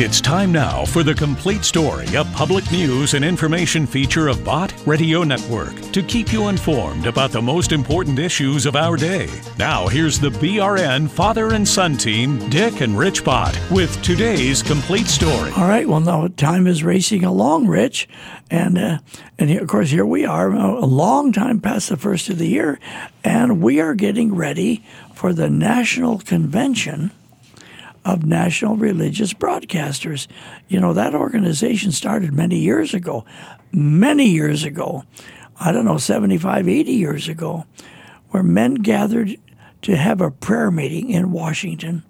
It's time now for the complete story, a public news and information feature of Bott Radio Network to keep you informed about the most important issues of our day. Now, here's the BRN father and son team, Dick and Rich Bott, with today's complete story. All right. Well, now time is racing along, Rich, and uh, and of course here we are, a long time past the first of the year, and we are getting ready for the national convention of National Religious Broadcasters. You know, that organization started many years ago, many years ago, I don't know, 75, 80 years ago, where men gathered to have a prayer meeting in Washington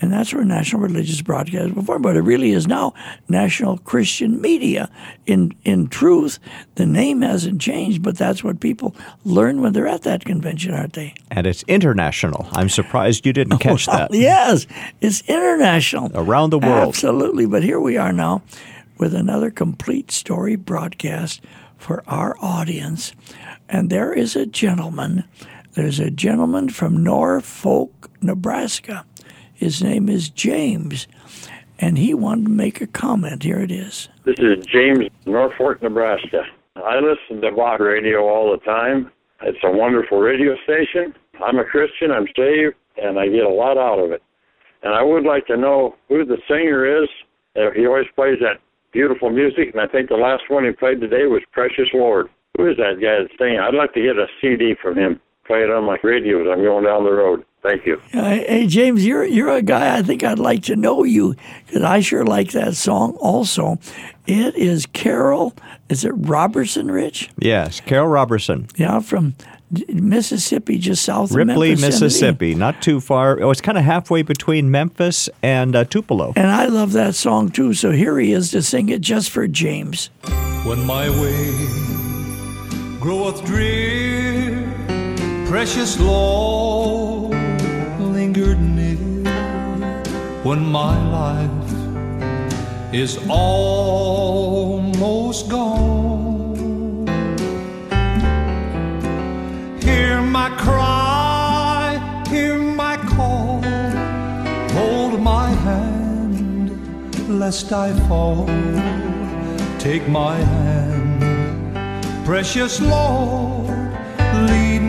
and that's where National Religious Broadcast was formed. But it really is now National Christian Media. In in truth, the name hasn't changed, but that's what people learn when they're at that convention, aren't they? And it's international. I'm surprised you didn't catch that. Yes, it's international. Around the world. Absolutely. But here we are now with another complete story broadcast for our audience. And there is a gentleman, there's a gentleman from Norfolk, Nebraska his name is James, and he wanted to make a comment. Here it is. This is James, Norfolk, Nebraska. I listen to Bott Radio all the time. It's a wonderful radio station. I'm a Christian, I'm saved, and I get a lot out of it. And I would like to know who the singer is. Uh, he always plays that beautiful music, and I think the last one he played today was Precious Lord. Who is that guy that's singing? I'd like to get a CD from him, play it on my radio as I'm going down the road. Thank you. Uh, hey, James, you're you're a guy I think I'd like to know you because I sure like that song. Also, it is Carroll. Is it Roberson, Rich? Yes, Carroll Roberson. Yeah, from Mississippi, just south Ripley, of Memphis, Ripley, Mississippi, not too far. Oh, it's kind of halfway between Memphis and uh, Tupelo. And I love that song too. So here he is to sing it just for James. When my way groweth drear, precious Lord lingered near when my life is almost gone. Hear my cry, hear my call, hold my hand lest I fall. Take my hand, precious Lord, lead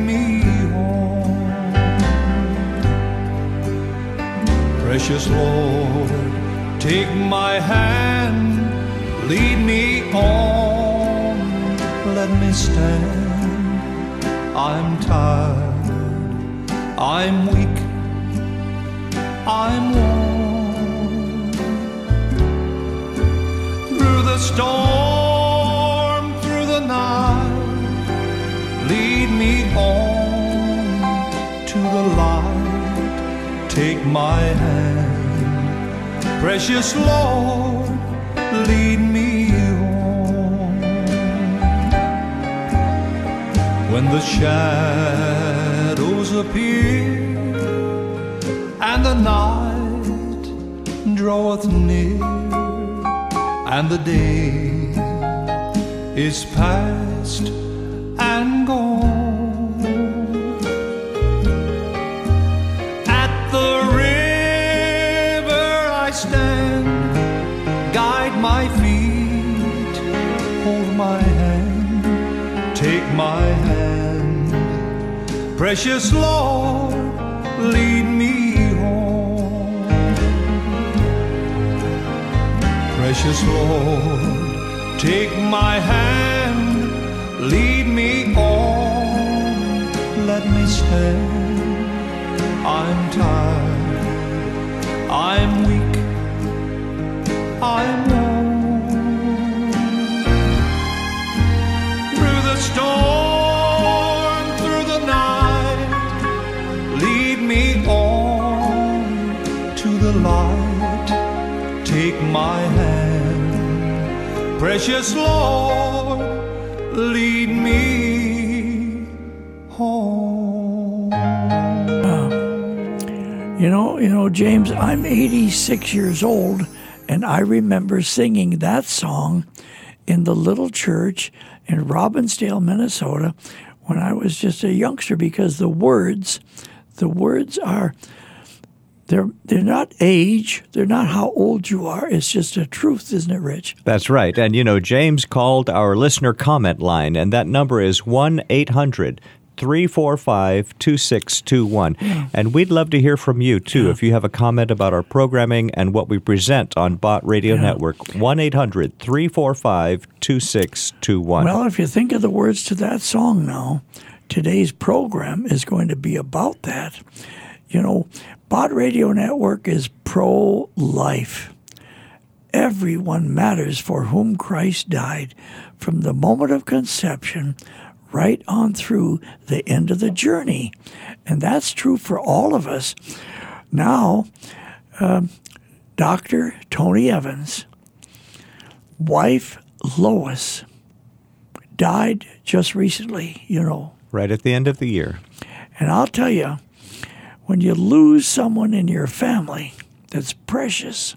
Precious Lord, take my hand, lead me on, let me stand. I'm tired, I'm weak, I'm worn. Through the storm, through the night, lead me on to the light take my hand. Precious Lord, lead me home. When the shadows appear and the night draweth near and the day is past Precious Lord, lead me home. Precious Lord, take my hand, lead me on, let me stand. I'm tired, I'm Precious Lord, lead me home. Uh, you know, you know, James, I'm 86 years old, and I remember singing that song in the little church in Robbinsdale, Minnesota, when I was just a youngster because the words, the words are they're they're not age, they're not how old you are. It's just a truth, isn't it, Rich? That's right. And you know, James called our listener comment line, and that number is 1 800 345 2621. And we'd love to hear from you, too, Yeah. if you have a comment about our programming and what we present on Bott Radio Yeah. Network. 1 800 345 2621. Well, if you think of the words to that song now, today's program is going to be about that. You know, Bott Radio Network is pro life. Everyone matters for whom Christ died from the moment of conception right on through the end of the journey. And that's true for all of us. Now, um, Dr. Tony Evans, wife Lois, died just recently, you know. right at the end of the year. And I'll tell you, when you lose someone in your family that's precious,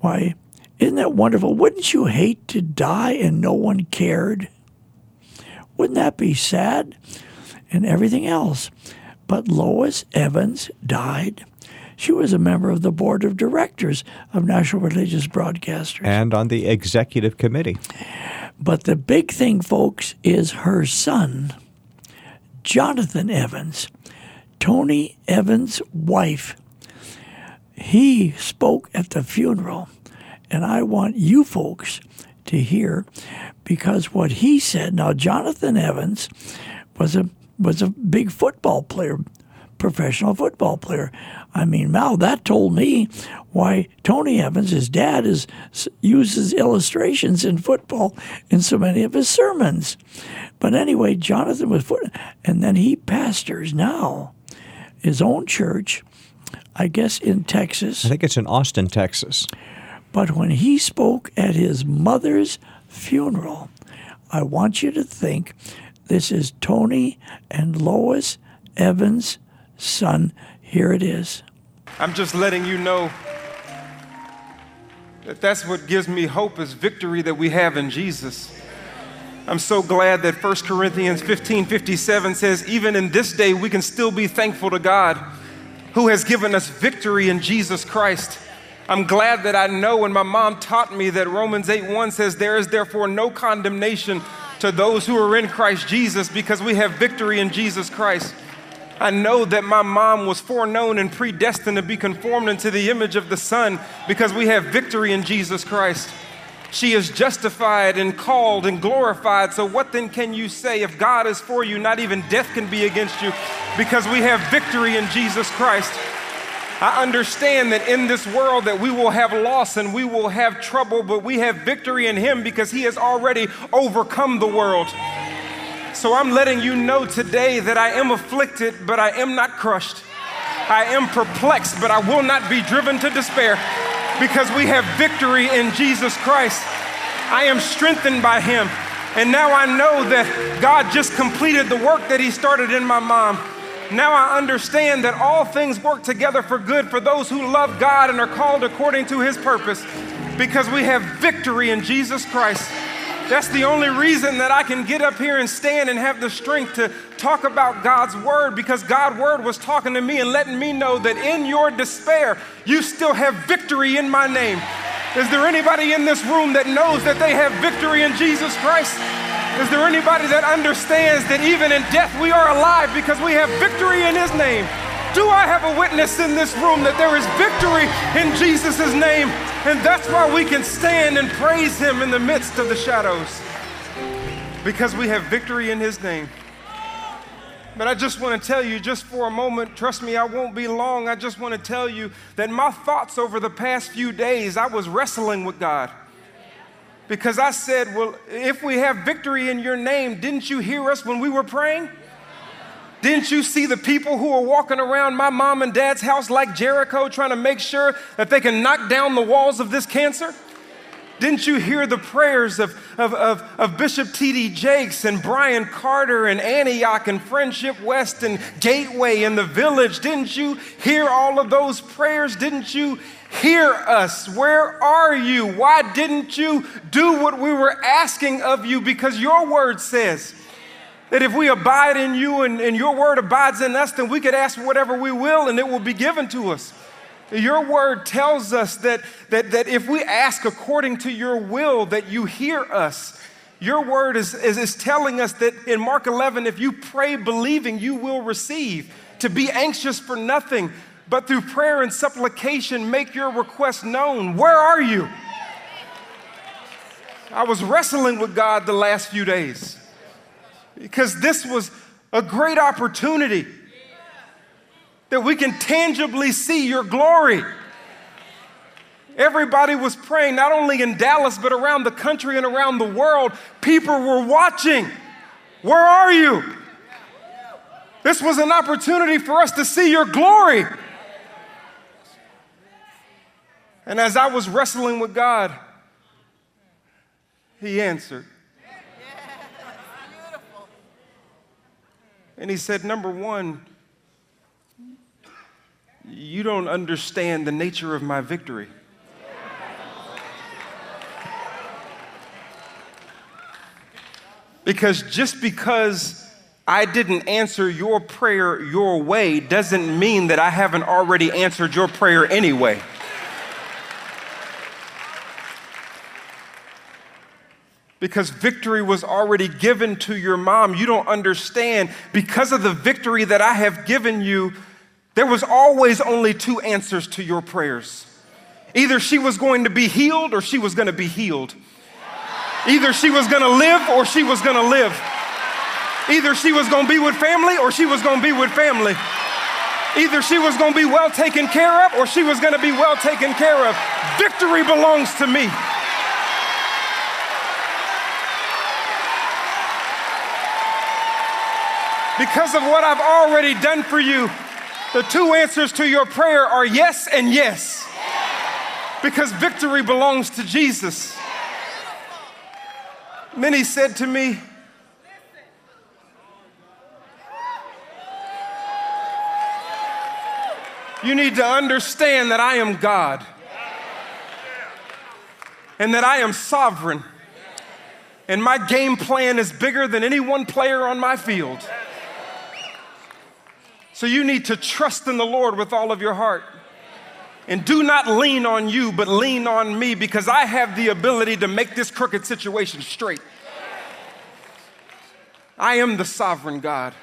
why, isn't that wonderful? Wouldn't you hate to die and no one cared? Wouldn't that be sad? And everything else. But Lois Evans died. She was a member of the board of directors of National Religious Broadcasters. And on the executive committee. But the big thing, folks, is her son, Jonathan Evans, Tony Evans' wife. He spoke at the funeral, and I want you folks to hear because what he said. Now, Jonathan Evans was a was a big football player, professional football player. I mean, Mal, that told me why Tony Evans, his dad, is uses illustrations in football in so many of his sermons. But anyway, Jonathan was foot, and then he pastors now his own church, I guess in Texas. I think it's in Austin, Texas. But when he spoke at his mother's funeral, I want you to think this is Tony and Lois Evans' son. Here it is. I'm just letting you know that that's what gives me hope is victory that we have in Jesus. I'm so glad that 1 Corinthians 15 57 says, even in this day, we can still be thankful to God who has given us victory in Jesus Christ. I'm glad that I know, and my mom taught me that Romans 8 1 says, There is therefore no condemnation to those who are in Christ Jesus because we have victory in Jesus Christ. I know that my mom was foreknown and predestined to be conformed into the image of the Son because we have victory in Jesus Christ. She is justified and called and glorified. So, what then can you say if God is for you? Not even death can be against you because we have victory in Jesus Christ. I understand that in this world that we will have loss and we will have trouble, but we have victory in him because he has already overcome the world. So I'm letting you know today that I am afflicted, but I am not crushed. I am perplexed, but I will not be driven to despair because we have victory in Jesus Christ. I am strengthened by him. And now I know that God just completed the work that he started in my mom. Now I understand that all things work together for good for those who love God and are called according to his purpose because we have victory in Jesus Christ. That's the only reason that I can get up here and stand and have the strength to talk about God's word because God's word was talking to me and letting me know that in your despair, you still have victory in my name. Is there anybody in this room that knows that they have victory in Jesus Christ? Is there anybody that understands that even in death we are alive because we have victory in his name? Do I have a witness in this room that there is victory in Jesus' name? And that's why we can stand and praise him in the midst of the shadows. Because we have victory in his name. But I just want to tell you, just for a moment, trust me, I won't be long. I just want to tell you that my thoughts over the past few days, I was wrestling with God. Because I said, Well, if we have victory in your name, didn't you hear us when we were praying? Didn't you see the people who are walking around my mom and dad's house like Jericho trying to make sure that they can knock down the walls of this cancer? Didn't you hear the prayers of, of, of, of Bishop T.D. Jakes and Bryan Carter and Antioch and Friendship West and Gateway and the Village? Didn't you hear all of those prayers? Didn't you hear us? Where are you? Why didn't you do what we were asking of you? Because your word says That if we abide in you and, and your word abides in us, then we could ask whatever we will and it will be given to us. Your word tells us that, that, that if we ask according to your will, that you hear us. Your word is, is, is telling us that in Mark 11, if you pray believing, you will receive. To be anxious for nothing, but through prayer and supplication, make your request known. Where are you? I was wrestling with God the last few days because this was a great opportunity that we can tangibly see your glory. Everybody was praying, not only in Dallas, but around the country and around the world. People were watching. Where are you? This was an opportunity for us to see your glory. And as I was wrestling with God, He answered. And He said, Number one, you don't understand the nature of my victory. Because just because I didn't answer your prayer your way doesn't mean that I haven't already answered your prayer anyway. Because victory was already given to your mom. You don't understand. Because of the victory that I have given you, there was always only two answers to your prayers. Either she was going to be healed or she was going to be healed. Either she was going to live or she was going to live. Either she was going to be with family or she was going to be with family. Either she was going to be well taken care of or she was going to be well taken care of. Victory belongs to me. Because of what I've already done for you, the two answers to your prayer are yes and yes. Because victory belongs to Jesus. Many said to me, You need to understand that I am God and that I am sovereign. And my game plan is bigger than any one player on my field. So you need to trust in the Lord with all of your heart. And do not lean on you, but lean on me because I have the ability to make this crooked situation straight. I am the sovereign God.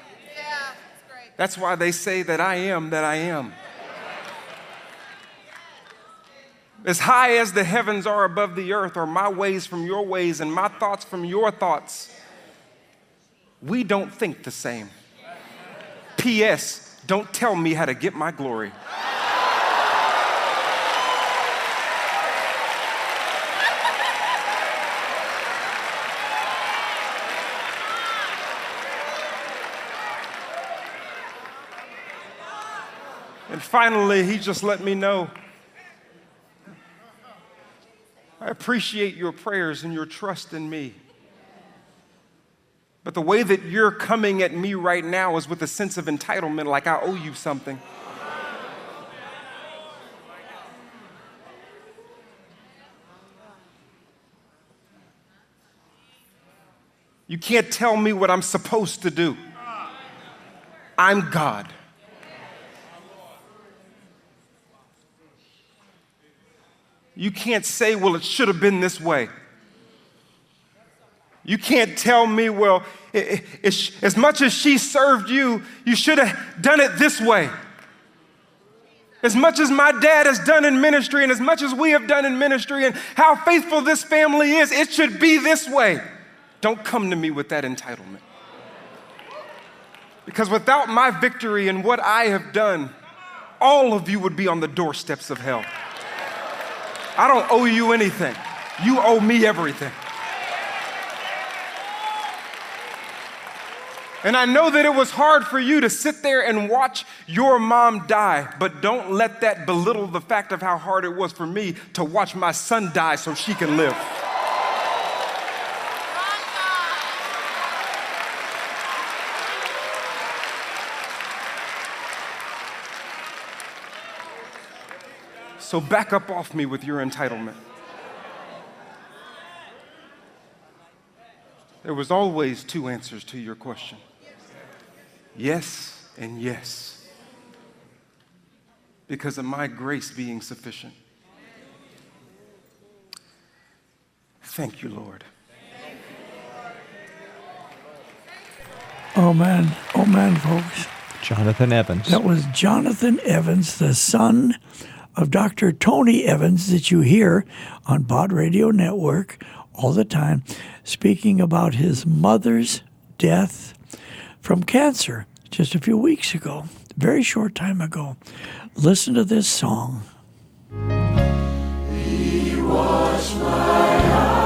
That's why they say that I am that I am. As high as the heavens are above the earth, are my ways from your ways and my thoughts from your thoughts. We don't think the same. P.S. Don't tell me how to get my glory. And finally, he just let me know I appreciate your prayers and your trust in me. But the way that you're coming at me right now is with a sense of entitlement, like I owe you something. You can't tell me what I'm supposed to do. I'm God. You can't say, well, it should have been this way. You can't tell me, well, it, it, as much as she served you, you should have done it this way. As much as my dad has done in ministry, and as much as we have done in ministry, and how faithful this family is, it should be this way. Don't come to me with that entitlement. Because without my victory and what I have done, all of you would be on the doorsteps of hell. I don't owe you anything. You owe me everything. And I know that it was hard for you to sit there and watch your mom die, but don't let that belittle the fact of how hard it was for me to watch my son die so she can live. So back up off me with your entitlement. there was always two answers to your question yes and yes. Because of my grace being sufficient. Thank you, Lord. Oh man, oh man, folks. Jonathan Evans. That was Jonathan Evans, the son of Dr. Tony Evans, that you hear on Bott Radio Network all the time, speaking about his mother's death from cancer just a few weeks ago, very short time ago. Listen to this song. He washed my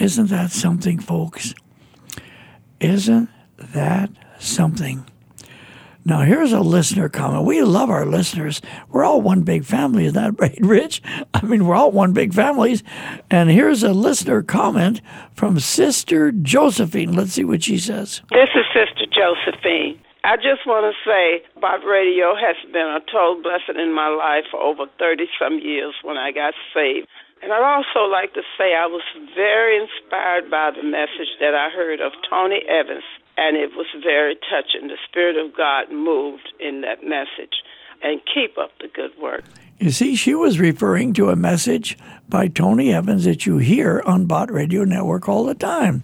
isn't that something, folks? Isn't that something? Now here's a listener comment. We love our listeners. We're all one big family, is that right, Rich? I mean, we're all one big families. And here's a listener comment from Sister Josephine. Let's see what she says. This is Sister Josephine. I just want to say Bott Radio has been a total blessing in my life for over 30 some years when I got saved. And I'd also like to say I was very inspired by the message that I heard of Tony Evans, and it was very touching. The Spirit of God moved in that message. And keep up the good work. You see, she was referring to a message by Tony Evans that you hear on Bott Radio Network all the time.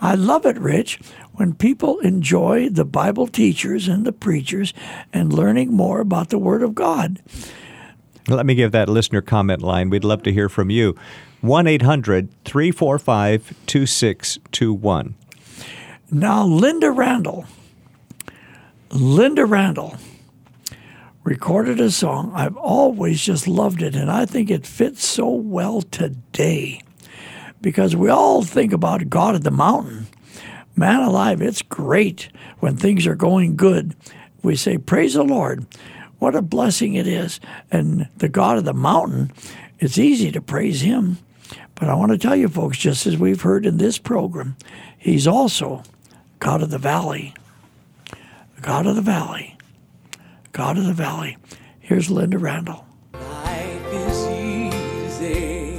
I love it, Rich, when people enjoy the Bible teachers and the preachers and learning more about the Word of God. Let me give that listener comment line. We'd love to hear from you. 1 800 345 2621. Now, Lynda Randle, Lynda Randle recorded a song. I've always just loved it, and I think it fits so well today because we all think about God at the mountain. Man alive, it's great when things are going good. We say, Praise the Lord. What a blessing it is. And the God of the mountain, it's easy to praise Him. But I want to tell you, folks, just as we've heard in this program, He's also God of the valley. God of the valley. God of the valley. Here's Lynda Randle. Life is easy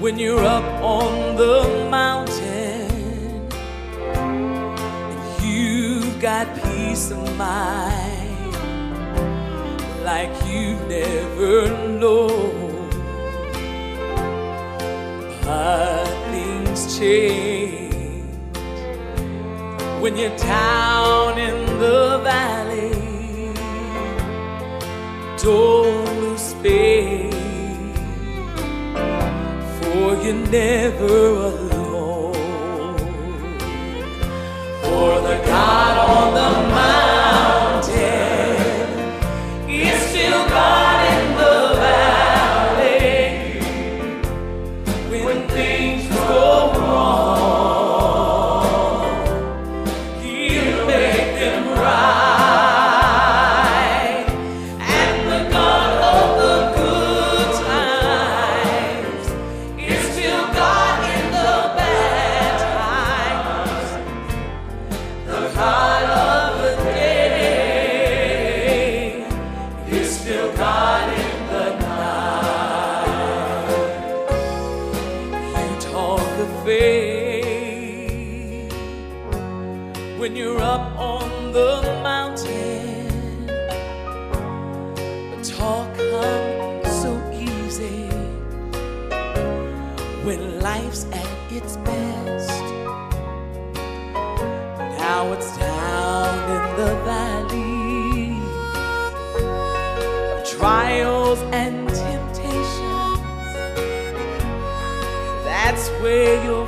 when you're up on the mountain you've got peace of mind like you've never known. But things change when you're down in the valley. Don't lose faith, for you're never alone. For the God on the mountain is Now it's down in the valley of trials and temptations. That's where your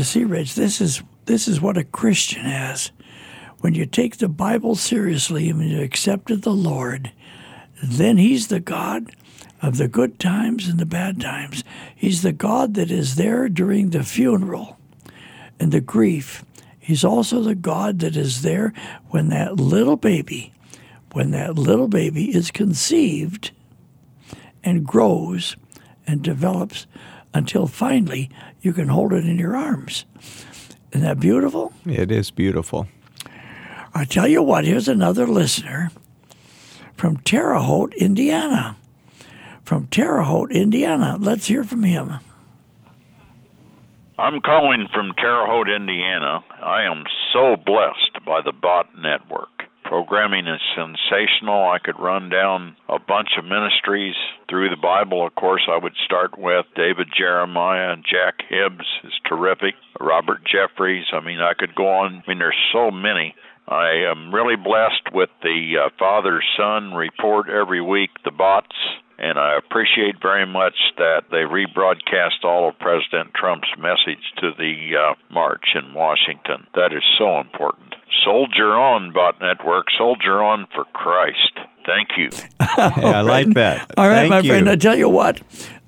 You see, Rich. This is this is what a Christian has. When you take the Bible seriously and you accepted the Lord, then He's the God of the good times and the bad times. He's the God that is there during the funeral and the grief. He's also the God that is there when that little baby, when that little baby is conceived and grows and develops until finally you can hold it in your arms. Isn't that beautiful? It is beautiful. I tell you what, here's another listener from Terre Haute, Indiana. From Terre Haute, Indiana. Let's hear from him. I'm calling from Terre Haute, Indiana. I am so blessed by the Bott Network. Programming is sensational. I could run down a bunch of ministries through the Bible. Of course, I would start with David Jeremiah, Jack Hibbs is terrific, Robert Jeffress. I mean, I could go on. I mean, there's so many. I am really blessed with the uh, father son report every week, the Botts, and I appreciate very much that they rebroadcast all of President Trump's message to the uh, march in Washington. That is so important. Soldier on, Bott Network. Soldier on for Christ. Thank you. Yeah, I like that. All right, Thank my you. friend. I tell you what,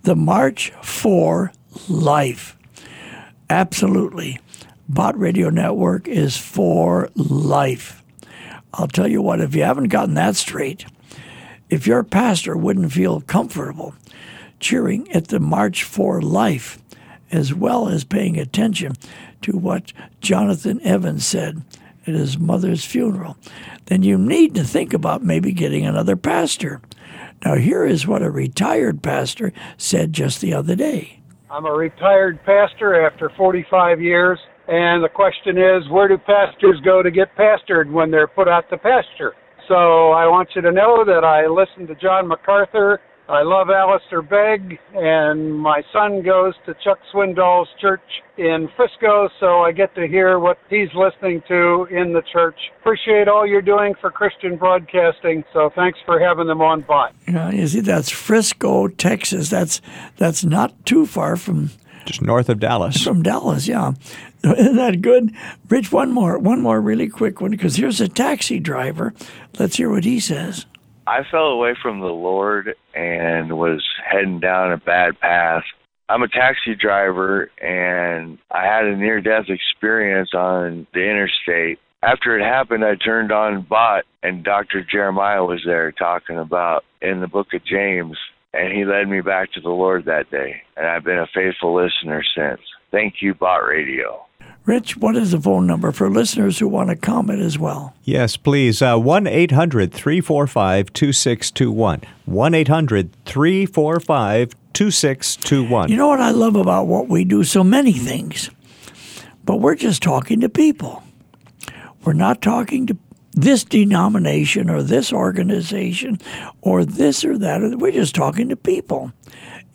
the March for Life. Absolutely. Bott Radio Network is for life. I'll tell you what, if you haven't gotten that straight, if your pastor wouldn't feel comfortable cheering at the March for Life, as well as paying attention to what Jonathan Evans said at his mother's funeral, then you need to think about maybe getting another pastor. Now, here is what a retired pastor said just the other day. I'm a retired pastor after 45 years, and the question is, where do pastors go to get pastored when they're put out to pasture? So I want you to know that I listened to John MacArthur. I love Alistair Begg, and my son goes to Chuck Swindoll's church in Frisco, so I get to hear what he's listening to in the church. Appreciate all you're doing for Christian broadcasting, so thanks for having them on by. Uh, you see, that's Frisco, Texas. That's that's not too far from Just north of Dallas. from Dallas. Yeah, isn't that good? Rich, one more, one more really quick one because here's a taxi driver. Let's hear what he says. I fell away from the Lord and was heading down a bad path. I'm a taxi driver and I had a near death experience on the interstate. After it happened, I turned on Bott and Dr. Jeremiah was there talking about in the book of James and he led me back to the Lord that day. And I've been a faithful listener since. Thank you, Bott Radio. Rich, what is the phone number for listeners who want to comment as well? Yes, please. Uh, 1 800 345 2621. 1 800 345 2621. You know what I love about what we do? So many things, but we're just talking to people. We're not talking to this denomination or this organization or this or that. We're just talking to people.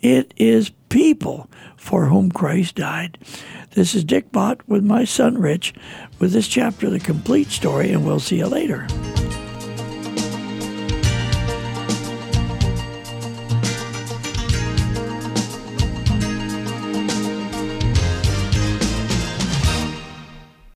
It is people for whom Christ died. This is Dick Bott with my son Rich with this chapter, The Complete Story, and we'll see you later.